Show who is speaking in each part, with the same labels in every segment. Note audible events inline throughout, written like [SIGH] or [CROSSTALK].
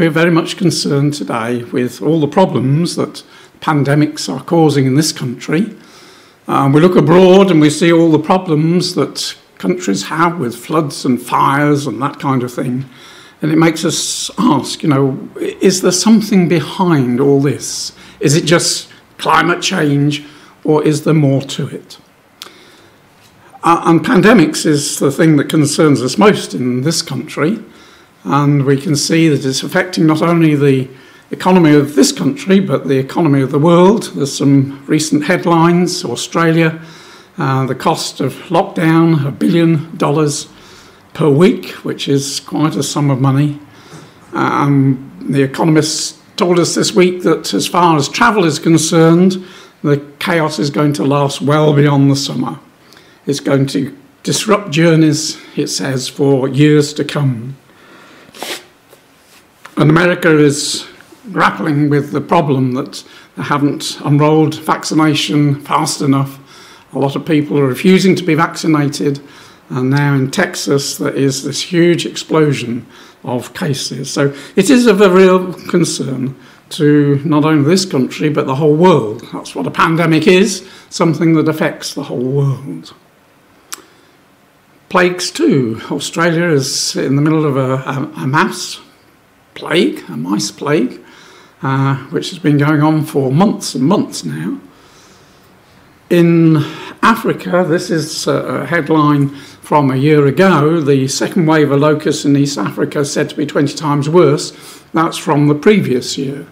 Speaker 1: we're very much concerned today with all the problems that pandemics are causing in this country. Um, we look abroad and we see all the problems that countries have with floods and fires and that kind of thing. And it makes us ask, you know, is there something behind all this? Is it just climate change or is there more to it? Uh, and pandemics is the thing that concerns us most in this country. And we can see that it's affecting not only the economy of this country, but the economy of the world. There's some recent headlines Australia, uh, the cost of lockdown, a billion dollars per week, which is quite a sum of money. Um, the economists told us this week that as far as travel is concerned, the chaos is going to last well beyond the summer. It's going to disrupt journeys, it says, for years to come. And America is grappling with the problem that they haven't unrolled vaccination fast enough. A lot of people are refusing to be vaccinated, and now in Texas there is this huge explosion of cases. So it is of a real concern to not only this country but the whole world. That's what a pandemic is something that affects the whole world. Plagues, too. Australia is in the middle of a, a, a mass plague, a mice plague, uh, which has been going on for months and months now. In Africa, this is a headline from a year ago. The second wave of locusts in East Africa is said to be 20 times worse. That's from the previous year.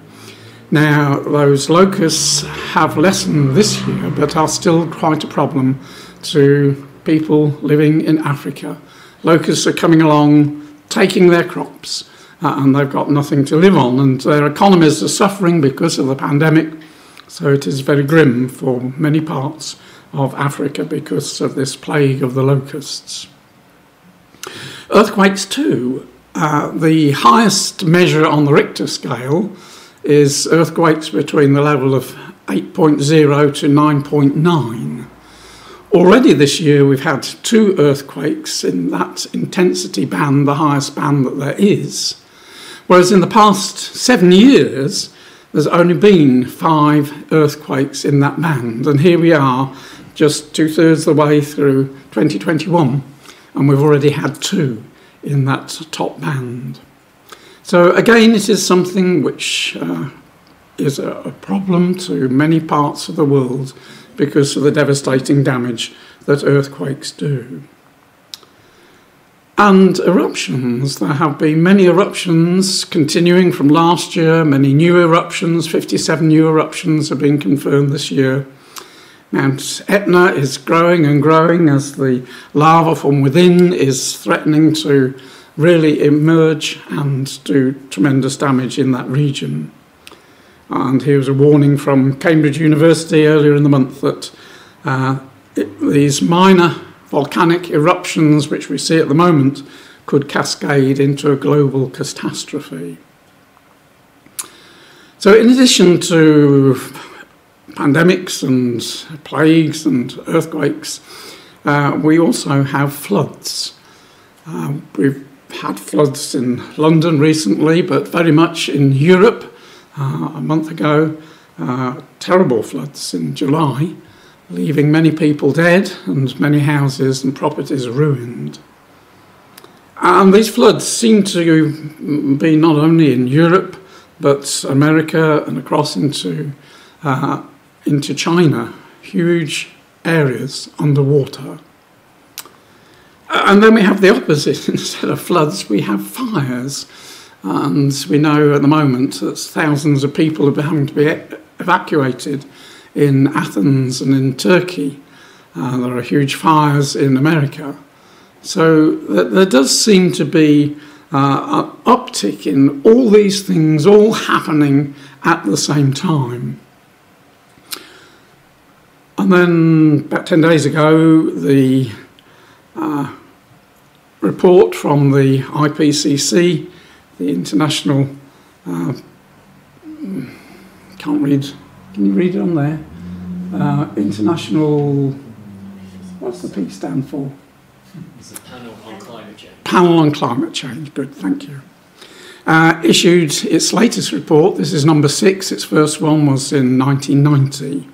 Speaker 1: Now, those locusts have lessened this year, but are still quite a problem to people living in Africa. Locusts are coming along, taking their crops, uh, and they've got nothing to live on, and their economies are suffering because of the pandemic. So it is very grim for many parts of Africa because of this plague of the locusts. Earthquakes, too. Uh, the highest measure on the Richter scale is earthquakes between the level of 8.0 to 9.9. Already this year, we've had two earthquakes in that intensity band, the highest band that there is. Whereas in the past seven years, there's only been five earthquakes in that band. And here we are, just two thirds of the way through 2021, and we've already had two in that top band. So, again, it is something which uh, is a, a problem to many parts of the world because of the devastating damage that earthquakes do. And eruptions. There have been many eruptions continuing from last year, many new eruptions, 57 new eruptions have been confirmed this year. Mount Etna is growing and growing as the lava from within is threatening to really emerge and do tremendous damage in that region. And here was a warning from Cambridge University earlier in the month that uh, it, these minor volcanic eruptions, which we see at the moment, could cascade into a global catastrophe. So, in addition to pandemics and plagues and earthquakes, uh, we also have floods. Uh, we've had floods in London recently, but very much in Europe. Uh, a month ago, uh, terrible floods in July leaving many people dead and many houses and properties ruined. And these floods seem to be not only in Europe, but America and across into, uh, into China, huge areas underwater. And then we have the opposite. [LAUGHS] Instead of floods, we have fires. And we know at the moment that thousands of people are having to be evacuated in Athens and in Turkey. Uh, there are huge fires in America. So th- there does seem to be uh, an uptick in all these things all happening at the same time. And then about 10 days ago, the uh, report from the IPCC, the International, uh, can't read can you read it on there? Uh, international. What's the P stand for?
Speaker 2: It's a panel on climate change.
Speaker 1: Panel on climate change. Good, thank you. uh, issued its latest report. This is number six. Its first one was in 1990.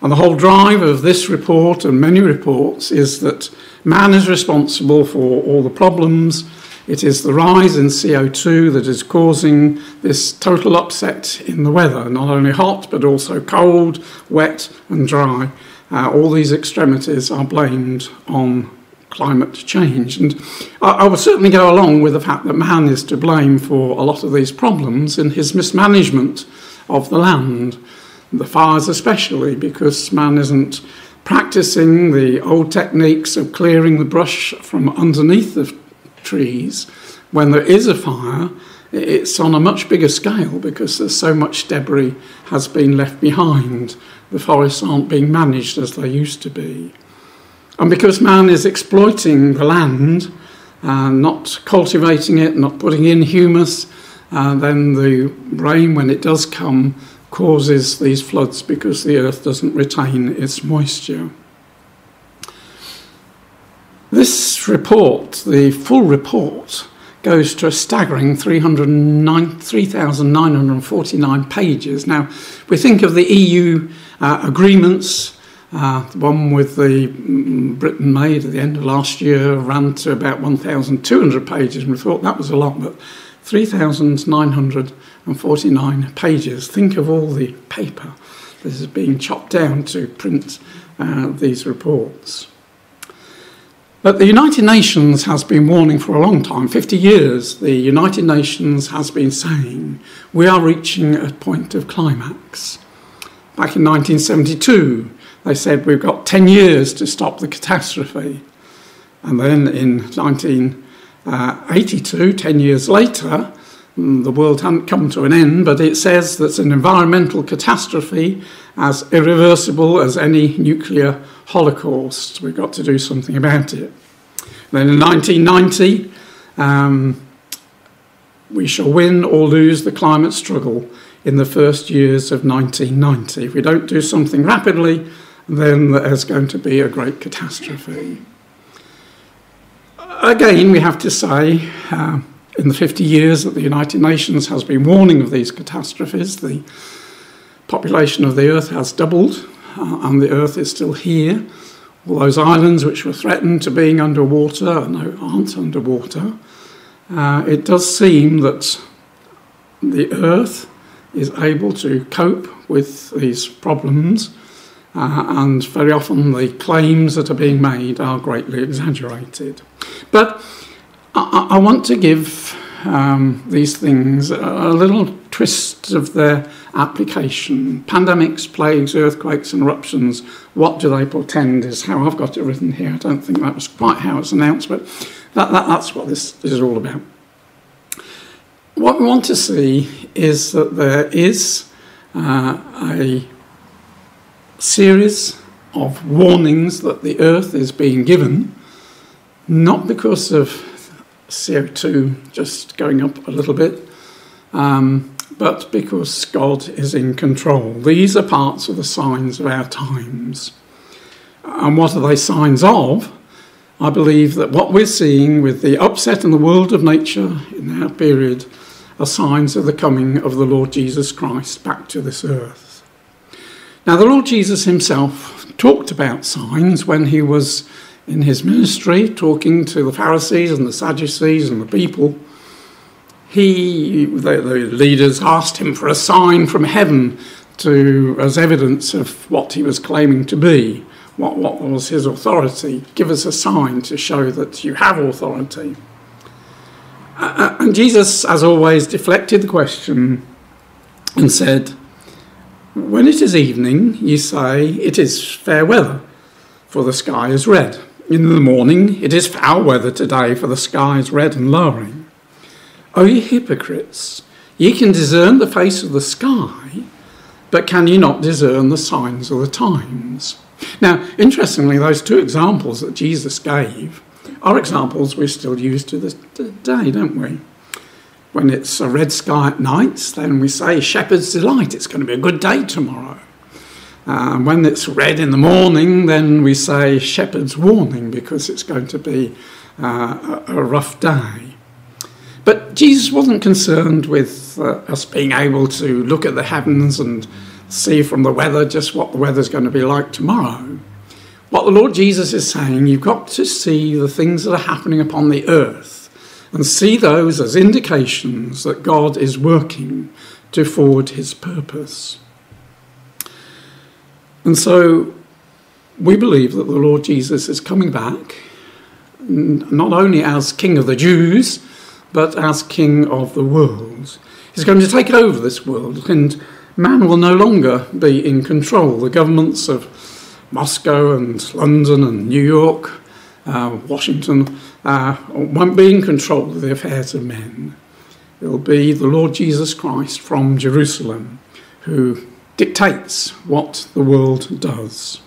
Speaker 1: And the whole drive of this report and many reports is that man is responsible for all the problems. It is the rise in CO2 that is causing this total upset in the weather, not only hot, but also cold, wet, and dry. Uh, all these extremities are blamed on climate change. And I, I would certainly go along with the fact that man is to blame for a lot of these problems in his mismanagement of the land, the fires especially, because man isn't practicing the old techniques of clearing the brush from underneath the trees when there is a fire. It's on a much bigger scale because there's so much debris has been left behind. The forests aren't being managed as they used to be. And because man is exploiting the land, uh, not cultivating it, not putting in humus, uh, then the rain, when it does come, causes these floods because the earth doesn't retain its moisture. This report, the full report, goes to a staggering 3,949 pages. Now, we think of the EU uh, agreements uh, the one with the mm, Britain made at the end of last year ran to about 1,200 pages, and we thought that was a lot, but 3,949 pages. Think of all the paper that is being chopped down to print uh, these reports. But the United Nations has been warning for a long time 50 years. The United Nations has been saying we are reaching a point of climax. Back in 1972, they said we've got 10 years to stop the catastrophe. And then in 1982, 10 years later, the world hadn't come to an end, but it says that an environmental catastrophe as irreversible as any nuclear holocaust. We've got to do something about it. Then in 1990, um, we shall win or lose the climate struggle in the first years of 1990. If we don't do something rapidly, then there's going to be a great catastrophe. Again, we have to say, uh, in the 50 years that the United Nations has been warning of these catastrophes, the population of the Earth has doubled, uh, and the Earth is still here. All those islands which were threatened to being underwater no, aren't underwater. Uh, it does seem that the Earth is able to cope with these problems uh, and very often the claims that are being made are greatly exaggerated. But I, I want to give um, these things a little twist of their application. Pandemics, plagues, earthquakes, and eruptions, what do they portend is how I've got it written here. I don't think that was quite how it's announced, but that, that, that's what this, is all about. What we want to see is that there is uh, a series of warnings that the earth is being given, not because of CO2 just going up a little bit, um, but because God is in control. These are parts of the signs of our times. And what are they signs of? I believe that what we're seeing with the upset in the world of nature in our period are signs of the coming of the Lord Jesus Christ back to this earth. Now, the Lord Jesus himself talked about signs when he was in his ministry, talking to the Pharisees and the Sadducees and the people. He, the, the leaders, asked him for a sign from heaven to, as evidence of what he was claiming to be. What, what was his authority? Give us a sign to show that you have authority. Uh, and Jesus, as always, deflected the question and said, when it is evening, you say, It is fair weather, for the sky is red. In the morning, it is foul weather today, for the sky is red and lowering. O ye hypocrites, ye can discern the face of the sky, but can ye not discern the signs of the times? Now, interestingly, those two examples that Jesus gave are examples we still use to this day, don't we? When it's a red sky at night, then we say shepherd's delight, it's going to be a good day tomorrow. Uh, when it's red in the morning, then we say shepherd's warning because it's going to be uh, a rough day. But Jesus wasn't concerned with uh, us being able to look at the heavens and see from the weather just what the weather's going to be like tomorrow. What the Lord Jesus is saying, you've got to see the things that are happening upon the earth and see those as indications that God is working to forward his purpose. And so we believe that the Lord Jesus is coming back, not only as King of the Jews, but as King of the world. He's going to take over this world, and man will no longer be in control. The governments of Moscow and London and New York, uh, Washington, uh, won't be in control of the affairs of men. It'll be the Lord Jesus Christ from Jerusalem who dictates what the world does.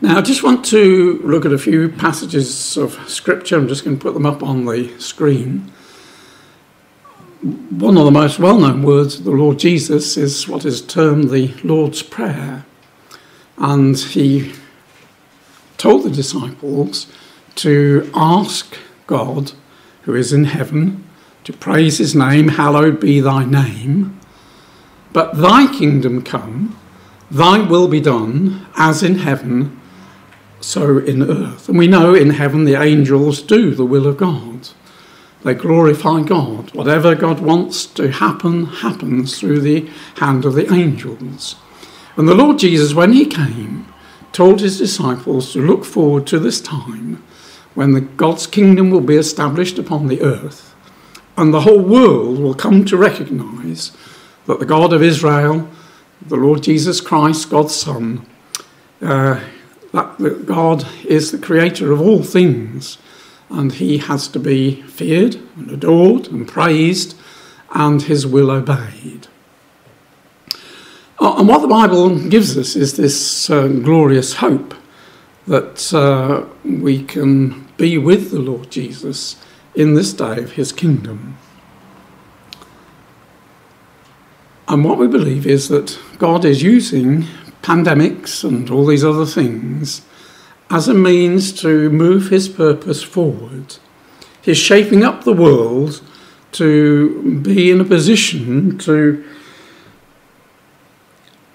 Speaker 1: Now, I just want to look at a few passages of Scripture. I'm just going to put them up on the screen. One of the most well known words of the Lord Jesus is what is termed the Lord's Prayer. And he told the disciples to ask God, who is in heaven, to praise his name, hallowed be thy name. But thy kingdom come, thy will be done, as in heaven, so in earth. And we know in heaven the angels do the will of God. They glorify God. Whatever God wants to happen, happens through the hand of the angels. And the Lord Jesus, when he came, told his disciples to look forward to this time when the God's kingdom will be established upon the earth and the whole world will come to recognize that the God of Israel, the Lord Jesus Christ, God's Son, uh, that, that God is the creator of all things and he has to be feared and adored and praised and his will obeyed. Uh, and what the Bible gives us is this uh, glorious hope that uh, we can be with the Lord Jesus in this day of his kingdom. And what we believe is that God is using pandemics and all these other things as a means to move his purpose forward. He's shaping up the world to be in a position to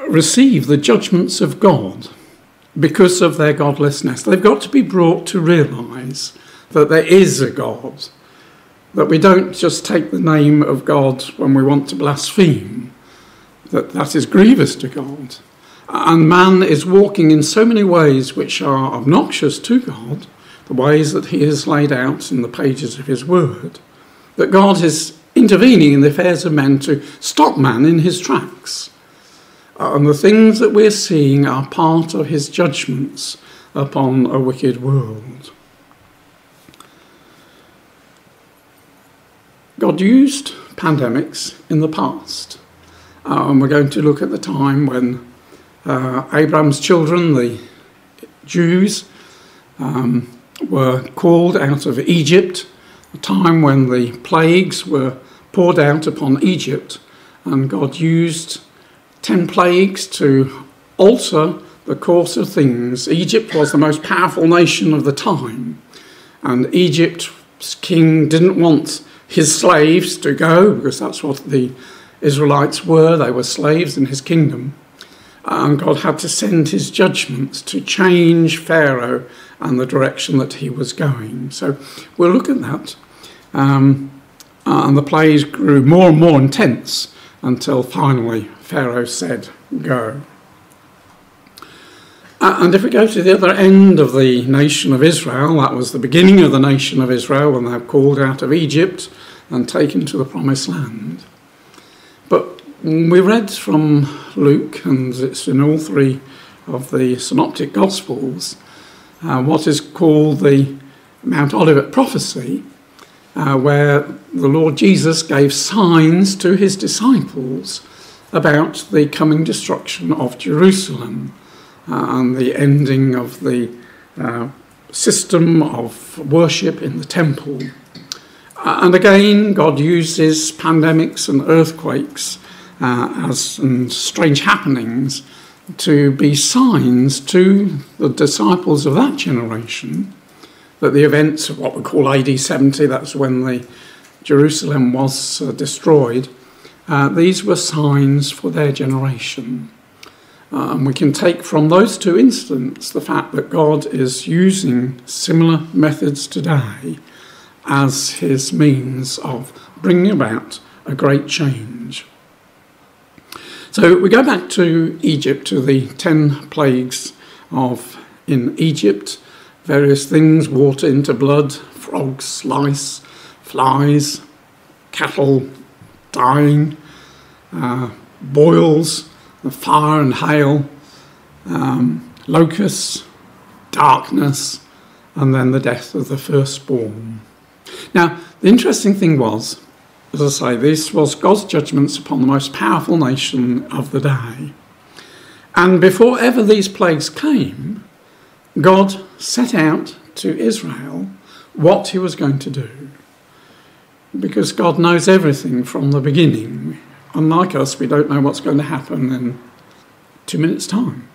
Speaker 1: receive the judgments of God because of their godlessness. They've got to be brought to realize that there is a God, that we don't just take the name of God when we want to blaspheme, that that is grievous to God. And man is walking in so many ways which are obnoxious to God, the ways that he has laid out in the pages of his word, that God is intervening in the affairs of men to stop man in his tracks. And the things that we're seeing are part of his judgments upon a wicked world. God used pandemics in the past. Uh, and we're going to look at the time when uh, Abraham's children, the Jews, um, were called out of Egypt, a time when the plagues were poured out upon Egypt, and God used 10 plagues to alter the course of things. Egypt was the most powerful nation of the time, and Egypt's king didn't want his slaves to go because that's what the Israelites were. They were slaves in his kingdom. And God had to send his judgments to change Pharaoh and the direction that he was going. So we'll look at that. Um, and the plays grew more and more intense until finally Pharaoh said, Go. And if we go to the other end of the nation of Israel, that was the beginning of the nation of Israel when they were called out of Egypt and taken to the promised land. But we read from Luke, and it's in all three of the synoptic gospels, uh, what is called the Mount Olivet prophecy, uh, where the Lord Jesus gave signs to his disciples about the coming destruction of Jerusalem uh, and the ending of the uh, system of worship in the temple. Uh, and again, God uses pandemics and earthquakes uh, as and strange happenings to be signs to the disciples of that generation that the events of what we call AD 70, that's when the Jerusalem was uh, destroyed, uh, these were signs for their generation. Uh, and we can take from those two incidents the fact that God is using similar methods today as his means of bringing about a great change. So we go back to Egypt, to the ten plagues of in Egypt, various things, water into blood, frogs, lice, flies, cattle dying, uh, boils, the fire and hail, um, locusts, darkness, and then the death of the firstborn. Now, the interesting thing was, as I say, this was God's judgments upon the most powerful nation of the day. And before ever these plagues came, God set out to Israel what he was going to do. Because God knows everything from the beginning. Unlike us, we don't know what's going to happen in two minutes' time,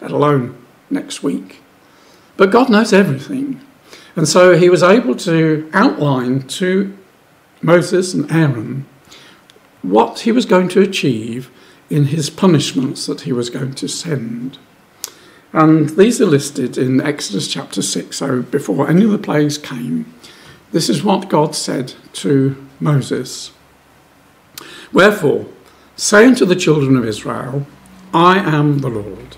Speaker 1: let alone next week. But God knows everything. And so he was able to outline to Moses and Aaron what he was going to achieve in his punishments that he was going to send. And these are listed in Exodus chapter 6. So before any of the plagues came, this is what God said to Moses Wherefore, say unto the children of Israel, I am the Lord.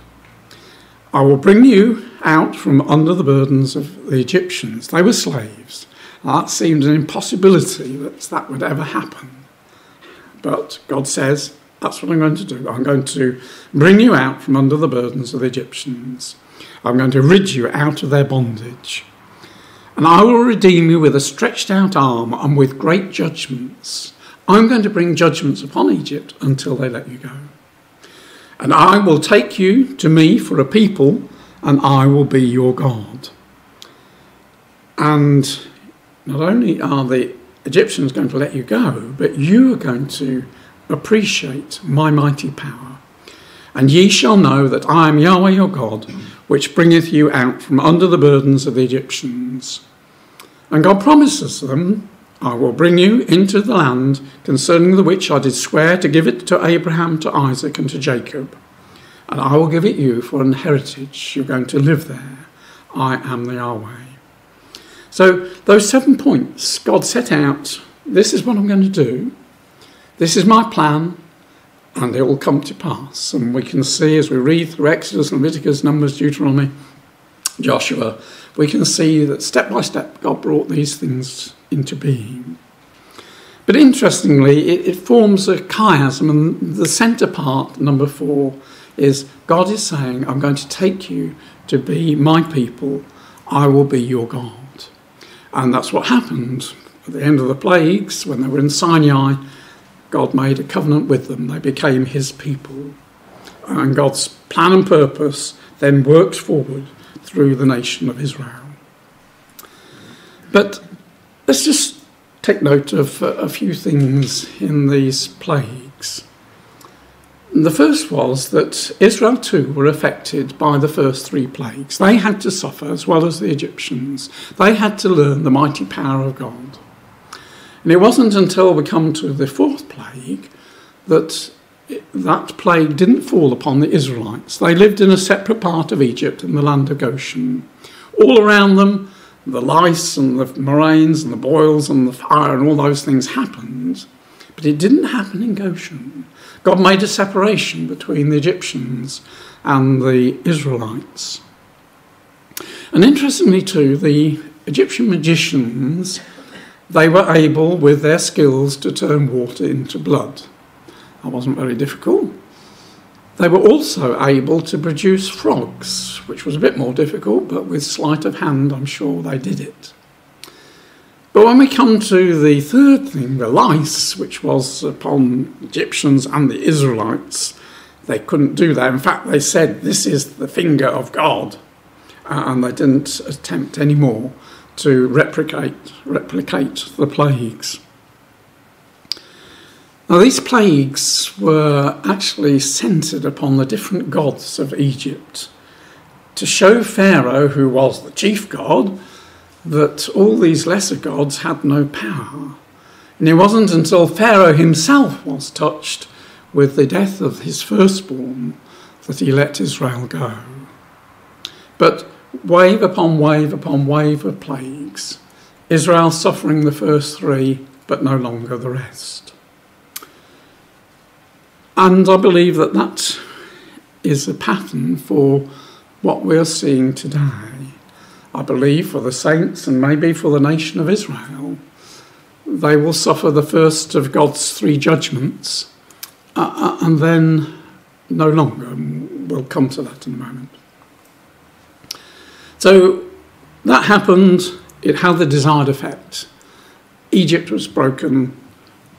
Speaker 1: I will bring you out from under the burdens of the Egyptians. They were slaves. That seemed an impossibility that that would ever happen. But God says, That's what I'm going to do. I'm going to bring you out from under the burdens of the Egyptians. I'm going to rid you out of their bondage. And I will redeem you with a stretched out arm and with great judgments. I'm going to bring judgments upon Egypt until they let you go. And I will take you to me for a people, and I will be your God. And not only are the Egyptians going to let you go, but you are going to appreciate my mighty power. And ye shall know that I am Yahweh your God, which bringeth you out from under the burdens of the Egyptians. And God promises them I will bring you into the land concerning the which I did swear to give it to Abraham, to Isaac, and to Jacob. And I will give it you for an heritage. You're going to live there. I am the Yahweh. So, those seven points God set out this is what I'm going to do. This is my plan, and they all come to pass. And we can see as we read through Exodus, Leviticus, Numbers, Deuteronomy, Joshua, we can see that step by step God brought these things into being. But interestingly, it, it forms a chiasm, and the centre part, number four, is God is saying, I'm going to take you to be my people, I will be your God. And that's what happened at the end of the plagues, when they were in Sinai, God made a covenant with them. They became his people. And God's plan and purpose then worked forward through the nation of Israel. But Let's just take note of a few things in these plagues. The first was that Israel too were affected by the first three plagues. They had to suffer as well as the Egyptians. They had to learn the mighty power of God. And it wasn't until we come to the fourth plague that that plague didn't fall upon the Israelites. They lived in a separate part of Egypt in the land of Goshen. All around them, the lice and the murrains and the boils and the fire and all those things happened, but it didn't happen in Goshen. God made a separation between the Egyptians and the Israelites. And interestingly, too, the Egyptian magicians, they were able, with their skills, to turn water into blood. That wasn't very difficult. They were also able to produce frogs, which was a bit more difficult, but with sleight of hand, I'm sure they did it. But when we come to the third thing, the lice, which was upon Egyptians and the Israelites, they couldn't do that. In fact, they said, This is the finger of God. Uh, and they didn't attempt any more to replicate, replicate the plagues. Now, these plagues were actually centered upon the different gods of Egypt to show Pharaoh, who was the chief god, that all these lesser gods had no power. And it wasn't until Pharaoh himself was touched with the death of his firstborn that he let Israel go. But wave upon wave upon wave of plagues, Israel suffering the first three, but no longer the rest. And I believe that that is a pattern for what we're seeing today. I believe for the saints and maybe for the nation of Israel, they will suffer the first of God's three judgments uh, uh and then no longer. We'll come to that in a moment. So that happened, it had the desired effect. Egypt was broken,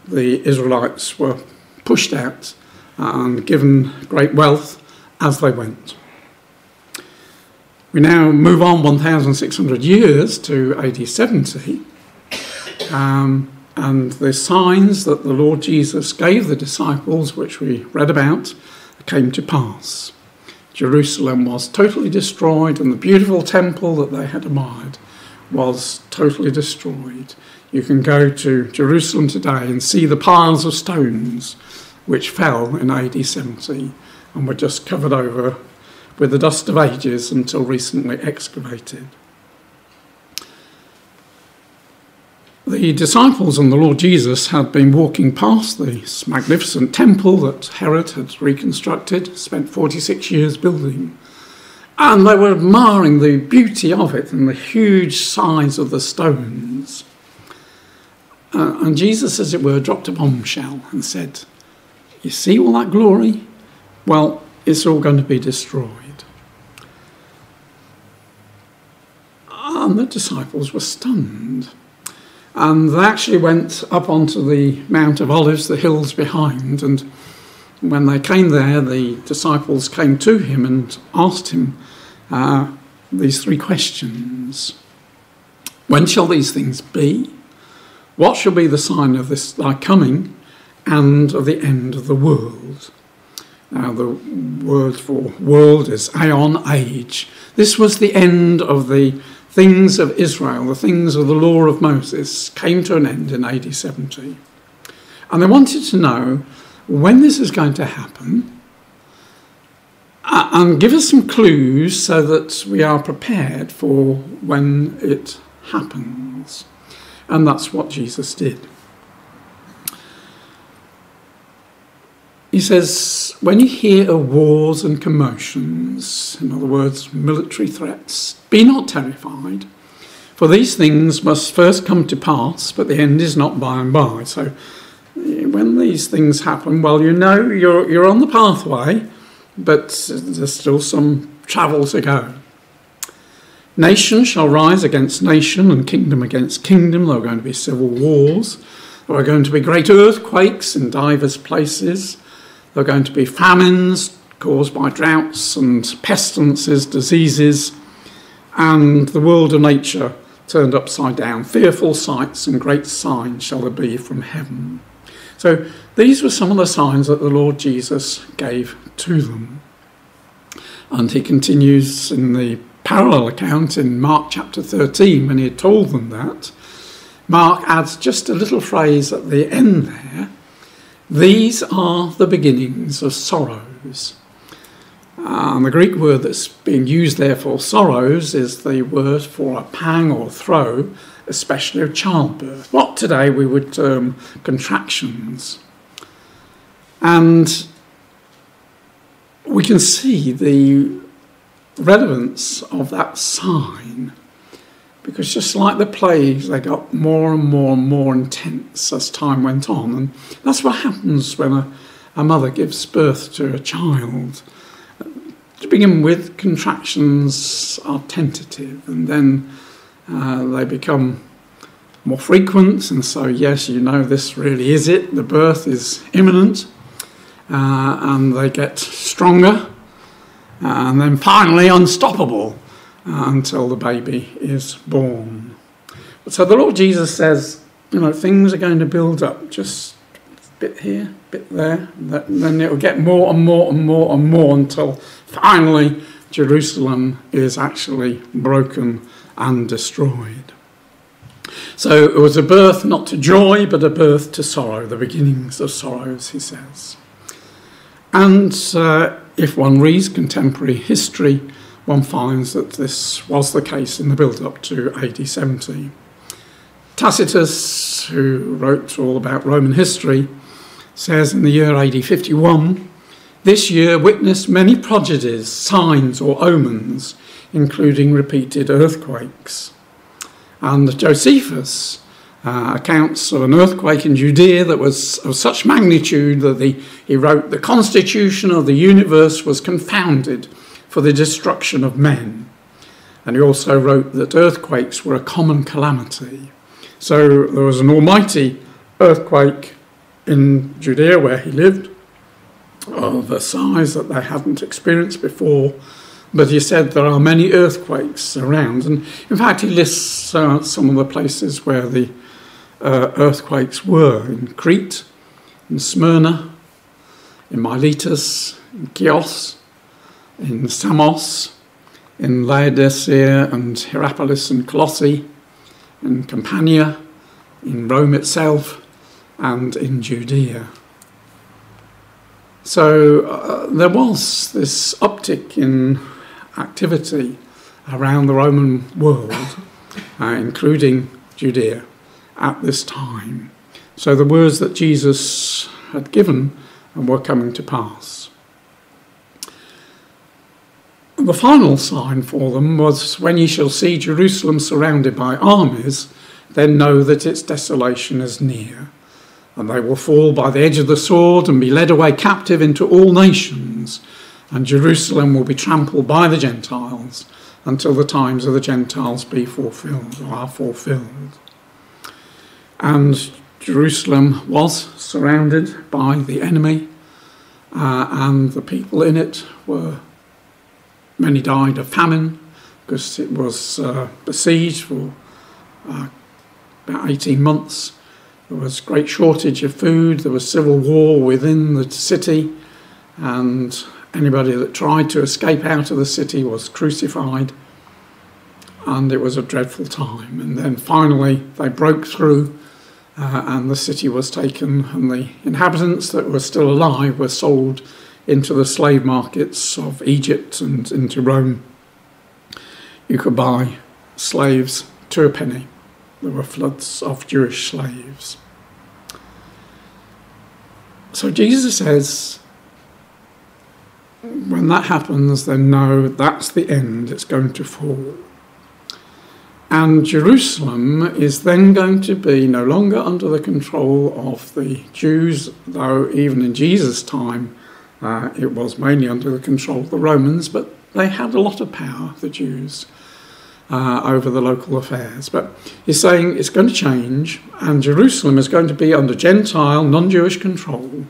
Speaker 1: the Israelites were pushed out and given great wealth as they went. We now move on 1,600 years to AD 70, um, and the signs that the Lord Jesus gave the disciples, which we read about, came to pass. Jerusalem was totally destroyed, and the beautiful temple that they had admired was totally destroyed. You can go to Jerusalem today and see the piles of stones which fell in AD 70 and were just covered over with the dust of ages until recently excavated. The disciples and the Lord Jesus had been walking past this magnificent temple that Herod had reconstructed, spent 46 years building, and they were admiring the beauty of it and the huge size of the stones. Uh, and Jesus, as it were, dropped a bombshell and said, You see all that glory? Well, it's all going to be destroyed. And the disciples were stunned. And they actually went up onto the Mount of Olives, the hills behind. And when they came there, the disciples came to him and asked him uh, these three questions When shall these things be? What shall be the sign of this thy coming and of the end of the world? Now, the word for world is aeon, age. This was the end of the things of Israel, the things of the law of Moses, came to an end in AD 70. And they wanted to know when this is going to happen and give us some clues so that we are prepared for when it happens. And that's what Jesus did. He says, when you hear of wars and commotions, in other words, military threats, be not terrified, for these things must first come to pass, but the end is not by and by. So eh, when these things happen, well, you know you're, you're on the pathway, but there's still some travel to go. Nation shall rise against nation and kingdom against kingdom. There are going to be civil wars. There are going to be great earthquakes in divers places. There are going to be famines caused by droughts and pestilences, diseases, and the world of nature turned upside down. Fearful sights and great signs shall there be from heaven. So these were some of the signs that the Lord Jesus gave to them. And he continues in the parallel account in Mark chapter 13 when he had told them that. Mark adds just a little phrase at the end there these are the beginnings of sorrows. Um, and the Greek word that's being used there for sorrows is the word for a pang or throe, especially of childbirth, what today we would term contractions. And we can see the relevance of that sign because just like the plagues, they got more and more and more intense as time went on. And that's what happens when a, a mother gives birth to a child. To begin with, contractions are tentative and then uh, they become more frequent. And so, yes, you know, this really is it. The birth is imminent. Uh, and they get stronger. And then finally, unstoppable until the baby is born. So the Lord Jesus says, you know, things are going to build up just a bit here, a bit there, then it will get more and more and more and more until finally Jerusalem is actually broken and destroyed. So it was a birth not to joy, but a birth to sorrow, the beginnings of sorrows, he says. And uh, if one reads contemporary history, one finds that this was the case in the build up to AD 70. Tacitus, who wrote all about Roman history, says in the year AD 51 this year witnessed many prodigies, signs, or omens, including repeated earthquakes. And Josephus uh, accounts of an earthquake in Judea that was of such magnitude that the, he wrote, The constitution of the universe was confounded for the destruction of men. And he also wrote that earthquakes were a common calamity. So there was an almighty earthquake in Judea where he lived of a size that they hadn't experienced before. But he said there are many earthquakes around. And in fact, he lists uh, some of the places where the uh, earthquakes were in Crete, in Smyrna, in Miletus, in Chios, in Samos, in Laodicea and Hierapolis and Colossae, in Campania, in Rome itself, and in Judea. So uh, there was this uptick in activity around the Roman world, uh, including Judea, at this time. So the words that Jesus had given were coming to pass. The final sign for them was when ye shall see Jerusalem surrounded by armies, then know that its desolation is near and they will fall by the edge of the sword and be led away captive into all nations, and Jerusalem will be trampled by the Gentiles until the times of the Gentiles be fulfilled or are fulfilled. And Jerusalem was surrounded by the enemy, uh, and the people in it were many died of famine because it was uh, besieged for uh, about 18 months there was great shortage of food, there was civil war within the city, and anybody that tried to escape out of the city was crucified. And it was a dreadful time. And then finally, they broke through, uh, and the city was taken, and the inhabitants that were still alive were sold into the slave markets of Egypt and into Rome. You could buy slaves to a penny there were floods of Jewish slaves. So Jesus says, when that happens, then know that's the end, it's going to fall. And Jerusalem is then going to be no longer under the control of the Jews, though even in Jesus' time uh, it was mainly under the control of the Romans, but they had a lot of power, the Jews uh, over the local affairs. But he's saying it's going to change, and Jerusalem is going to be under Gentile, non Jewish control.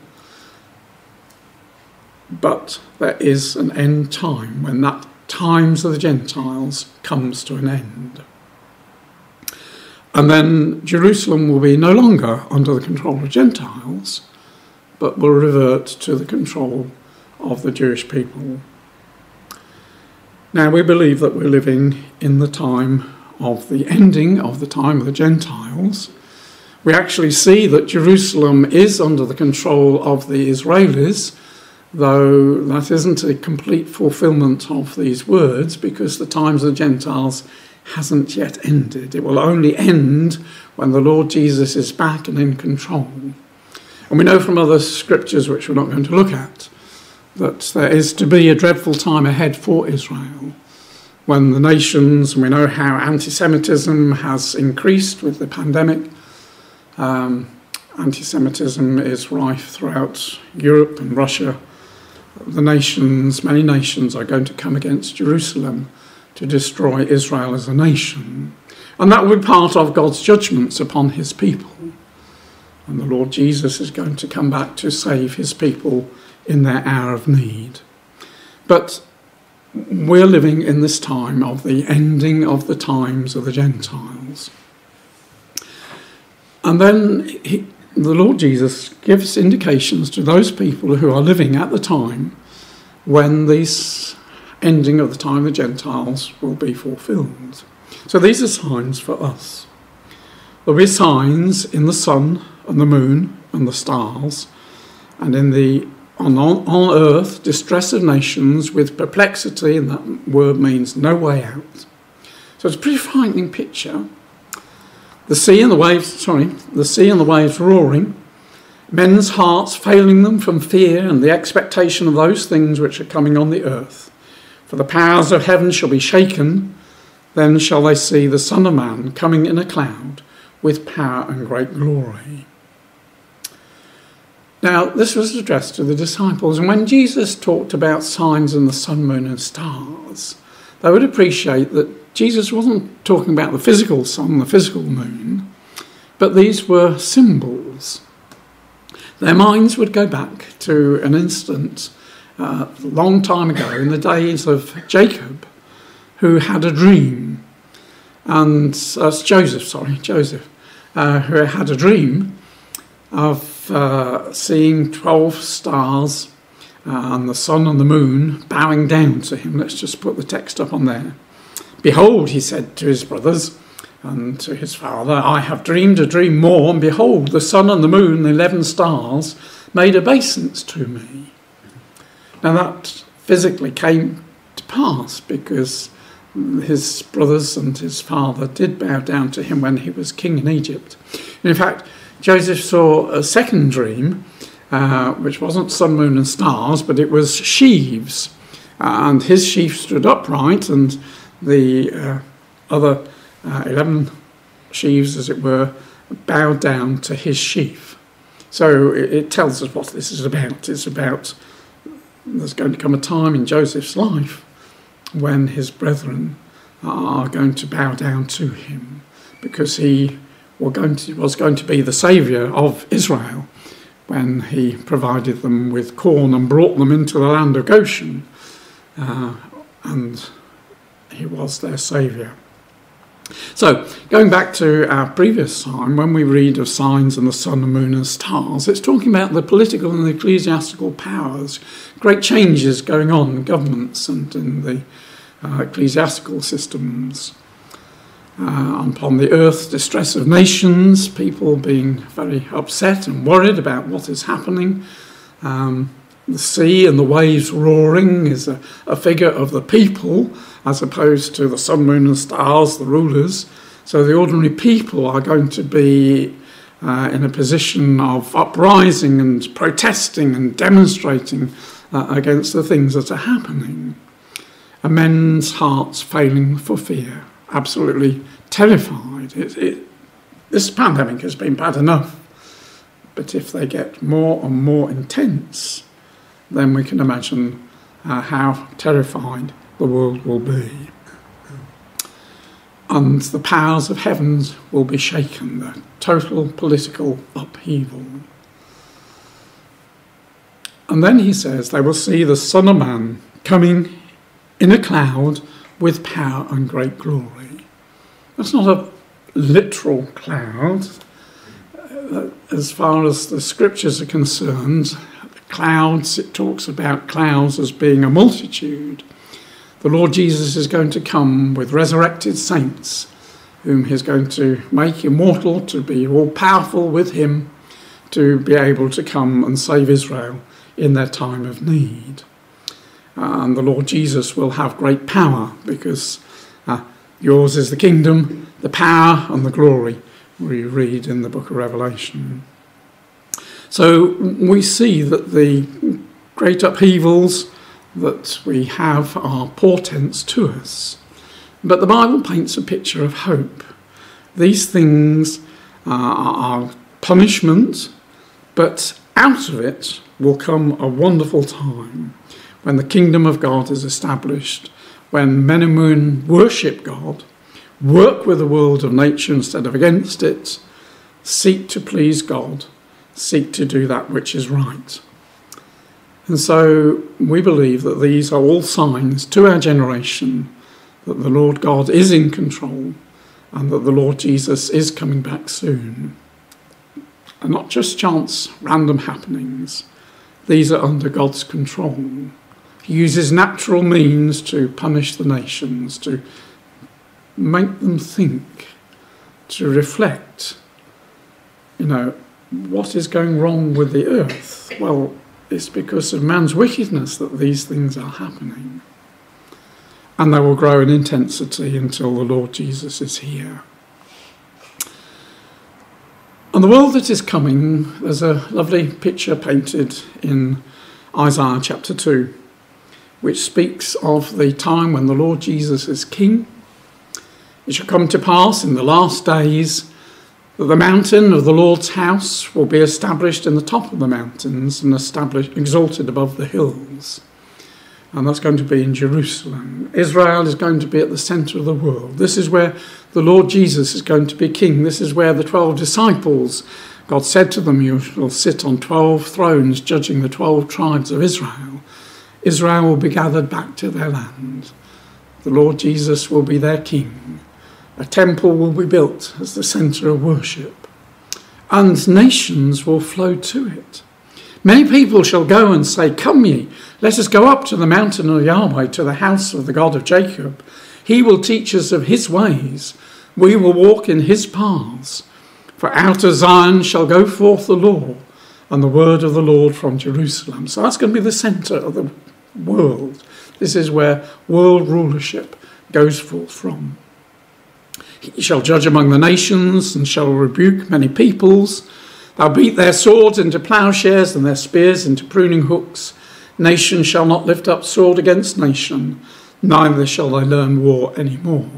Speaker 1: But there is an end time when that times of the Gentiles comes to an end. And then Jerusalem will be no longer under the control of Gentiles, but will revert to the control of the Jewish people. Now, we believe that we're living in the time of the ending of the time of the Gentiles. We actually see that Jerusalem is under the control of the Israelis, though that isn't a complete fulfillment of these words because the times of the Gentiles hasn't yet ended. It will only end when the Lord Jesus is back and in control. And we know from other scriptures, which we're not going to look at, that there is to be a dreadful time ahead for Israel when the nations, and we know how anti Semitism has increased with the pandemic. Um, anti Semitism is rife throughout Europe and Russia. The nations, many nations, are going to come against Jerusalem to destroy Israel as a nation. And that will be part of God's judgments upon his people. And the Lord Jesus is going to come back to save his people in their hour of need. But we're living in this time of the ending of the times of the Gentiles. And then he, the Lord Jesus gives indications to those people who are living at the time when this ending of the time of the Gentiles will be fulfilled. So these are signs for us. There'll be signs in the sun and the moon and the stars, and in the on, on earth distress of nations with perplexity, and that word means no way out. So it's a pretty frightening picture. The sea and the waves, sorry, the sea and the waves roaring, men's hearts failing them from fear and the expectation of those things which are coming on the earth. For the powers of heaven shall be shaken, then shall they see the Son of Man coming in a cloud with power and great glory. Now, this was addressed to the disciples, and when Jesus talked about signs in the sun, moon, and stars, they would appreciate that Jesus wasn't talking about the physical sun, the physical moon, but these were symbols. Their minds would go back to an instant uh, long time ago in the days of Jacob, who had a dream, and uh, Joseph, sorry, Joseph, uh, who had a dream of uh, seeing 12 stars uh, and the sun and the moon bowing down to him. Let's just put the text up on there. Behold, he said to his brothers and to his father, I have dreamed a dream more, and behold, the sun and the moon, the 11 stars, made obeisance to me. Now that physically came to pass because his brothers and his father did bow down to him when he was king in Egypt. in fact, Joseph saw a second dream, uh, which wasn't sun, moon, and stars, but it was sheaves. And his sheaf stood upright, and the uh, other uh, 11 sheaves, as it were, bowed down to his sheaf. So it, it tells us what this is about. It's about there's going to come a time in Joseph's life when his brethren are going to bow down to him because he going to, was going to be the saviour of Israel when he provided them with corn and brought them into the land of Goshen. Uh, and he was their saviour. So, going back to our previous time, when we read of signs in the sun and moon and stars, it's talking about the political and the ecclesiastical powers, great changes going on in governments and in the uh, ecclesiastical systems uh, upon the earth, distress of nations, people being very upset and worried about what is happening. Um, the sea and the waves roaring is a, a, figure of the people as opposed to the sun, moon, and stars, the rulers. So the ordinary people are going to be uh, in a position of uprising and protesting and demonstrating uh, against the things that are happening. And men's hearts failing for fear absolutely terrified. It, it, this pandemic has been bad enough, but if they get more and more intense, then we can imagine uh, how terrified the world will be. And the powers of heavens will be shaken, the total political upheaval. And then he says, they will see the Son of Man coming in a cloud with power and great glory. That's not a literal cloud. Uh, as far as the scriptures are concerned, clouds, it talks about clouds as being a multitude. The Lord Jesus is going to come with resurrected saints, whom he's going to make immortal, to be all powerful with him, to be able to come and save Israel in their time of need. And the Lord Jesus will have great power because uh, Yours is the kingdom, the power, and the glory, we read in the book of Revelation. So we see that the great upheavals that we have are portents to us. But the Bible paints a picture of hope. These things are punishment, but out of it will come a wonderful time when the kingdom of God is established when men and women worship God, work with the world of nature instead of against it, seek to please God, seek to do that which is right. And so we believe that these are all signs to our generation that the Lord God is in control and that the Lord Jesus is coming back soon. And not just chance, random happenings. These are under God's control. Uses natural means to punish the nations, to make them think to reflect, you know, what is going wrong with the earth? Well, it's because of man's wickedness that these things are happening. And they will grow in intensity until the Lord Jesus is here. And the world that is coming, there's a lovely picture painted in Isaiah chapter 2, which speaks of the time when the Lord Jesus is king. It shall come to pass in the last days that the mountain of the Lord's house will be established in the top of the mountains and established, exalted above the hills. And that's going to be in Jerusalem. Israel is going to be at the centre of the world. This is where the Lord Jesus is going to be king. This is where the 12 disciples, God said to them, You shall sit on 12 thrones, judging the 12 tribes of Israel. Israel will be gathered back to their land. The Lord Jesus will be their king. A temple will be built as the centre of worship, and nations will flow to it. Many people shall go and say, Come ye, let us go up to the mountain of Yahweh, to the house of the God of Jacob. He will teach us of his ways, we will walk in his paths. For out of Zion shall go forth the law and the word of the Lord from Jerusalem. So that's going to be the centre of the world. This is where world rulership goes forth from. He shall judge among the nations and shall rebuke many peoples. They'll beat their swords into plowshares and their spears into pruning hooks. Nation shall not lift up sword against nation, neither shall they learn war any more.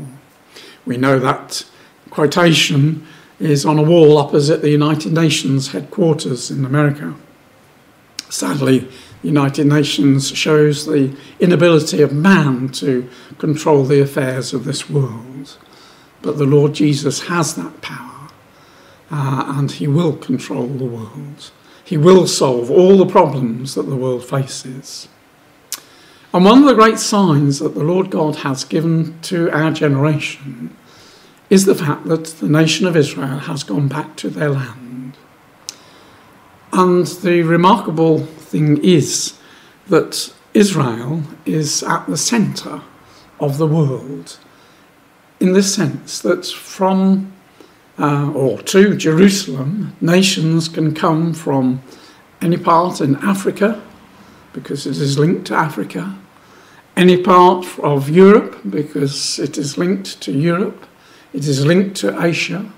Speaker 1: We know that quotation is on a wall opposite the United Nations headquarters in America. Sadly, United Nations shows the inability of man to control the affairs of this world. But the Lord Jesus has that power, uh, and He will control the world. He will solve all the problems that the world faces. And one of the great signs that the Lord God has given to our generation is the fact that the nation of Israel has gone back to their land. And the remarkable thing is that Israel is at the centre of the world in the sense that from uh, or to Jerusalem, nations can come from any part in Africa because it is linked to Africa, any part of Europe because it is linked to Europe, it is linked to Asia.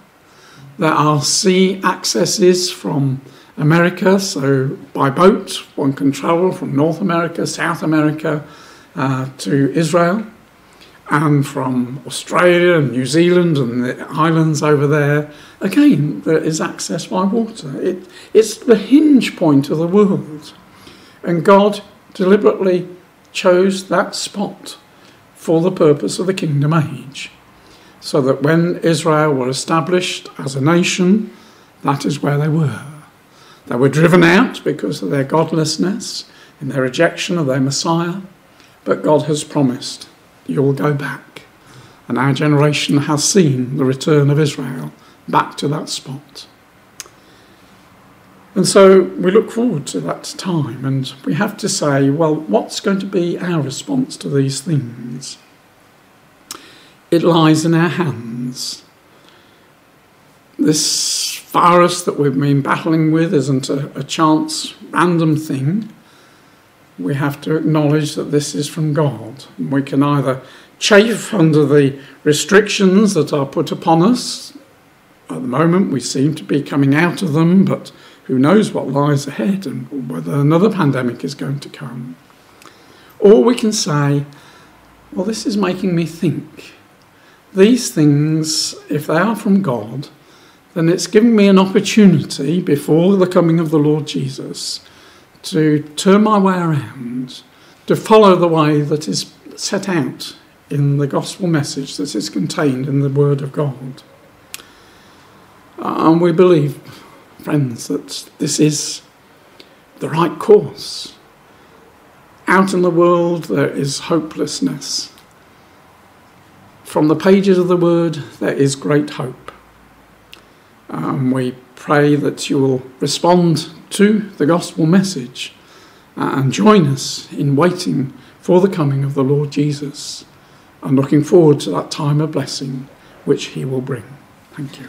Speaker 1: There are sea accesses from America, so by boat one can travel from North America, South America uh, to Israel and from Australia and New Zealand and the islands over there, again, there is access by water. It, it's the hinge point of the world. And God deliberately chose that spot for the purpose of the kingdom age. So that when Israel were established as a nation, that is where they were. They were driven out because of their godlessness and their rejection of their Messiah, but God has promised you'll go back. And our generation has seen the return of Israel back to that spot. And so we look forward to that time, and we have to say, well, what's going to be our response to these things? It lies in our hands. This virus that we've been battling with isn't a, a chance, random thing we have to acknowledge that this is from God. We can either chafe under the restrictions that are put upon us. At the moment, we seem to be coming out of them, but who knows what lies ahead and whether another pandemic is going to come. Or we can say, well, this is making me think. These things, if they are from God, then it's giving me an opportunity before the coming of the Lord Jesus to turn my way around, to follow the way that is set out in the gospel message that is contained in the Word of God. And we believe, friends, that this is the right course. Out in the world, there is hopelessness. From the pages of the Word, there is great hope. Um, we pray that you will respond to the gospel message uh, and join us in waiting for the coming of the Lord Jesus and looking forward to that time of blessing which he will bring. Thank you.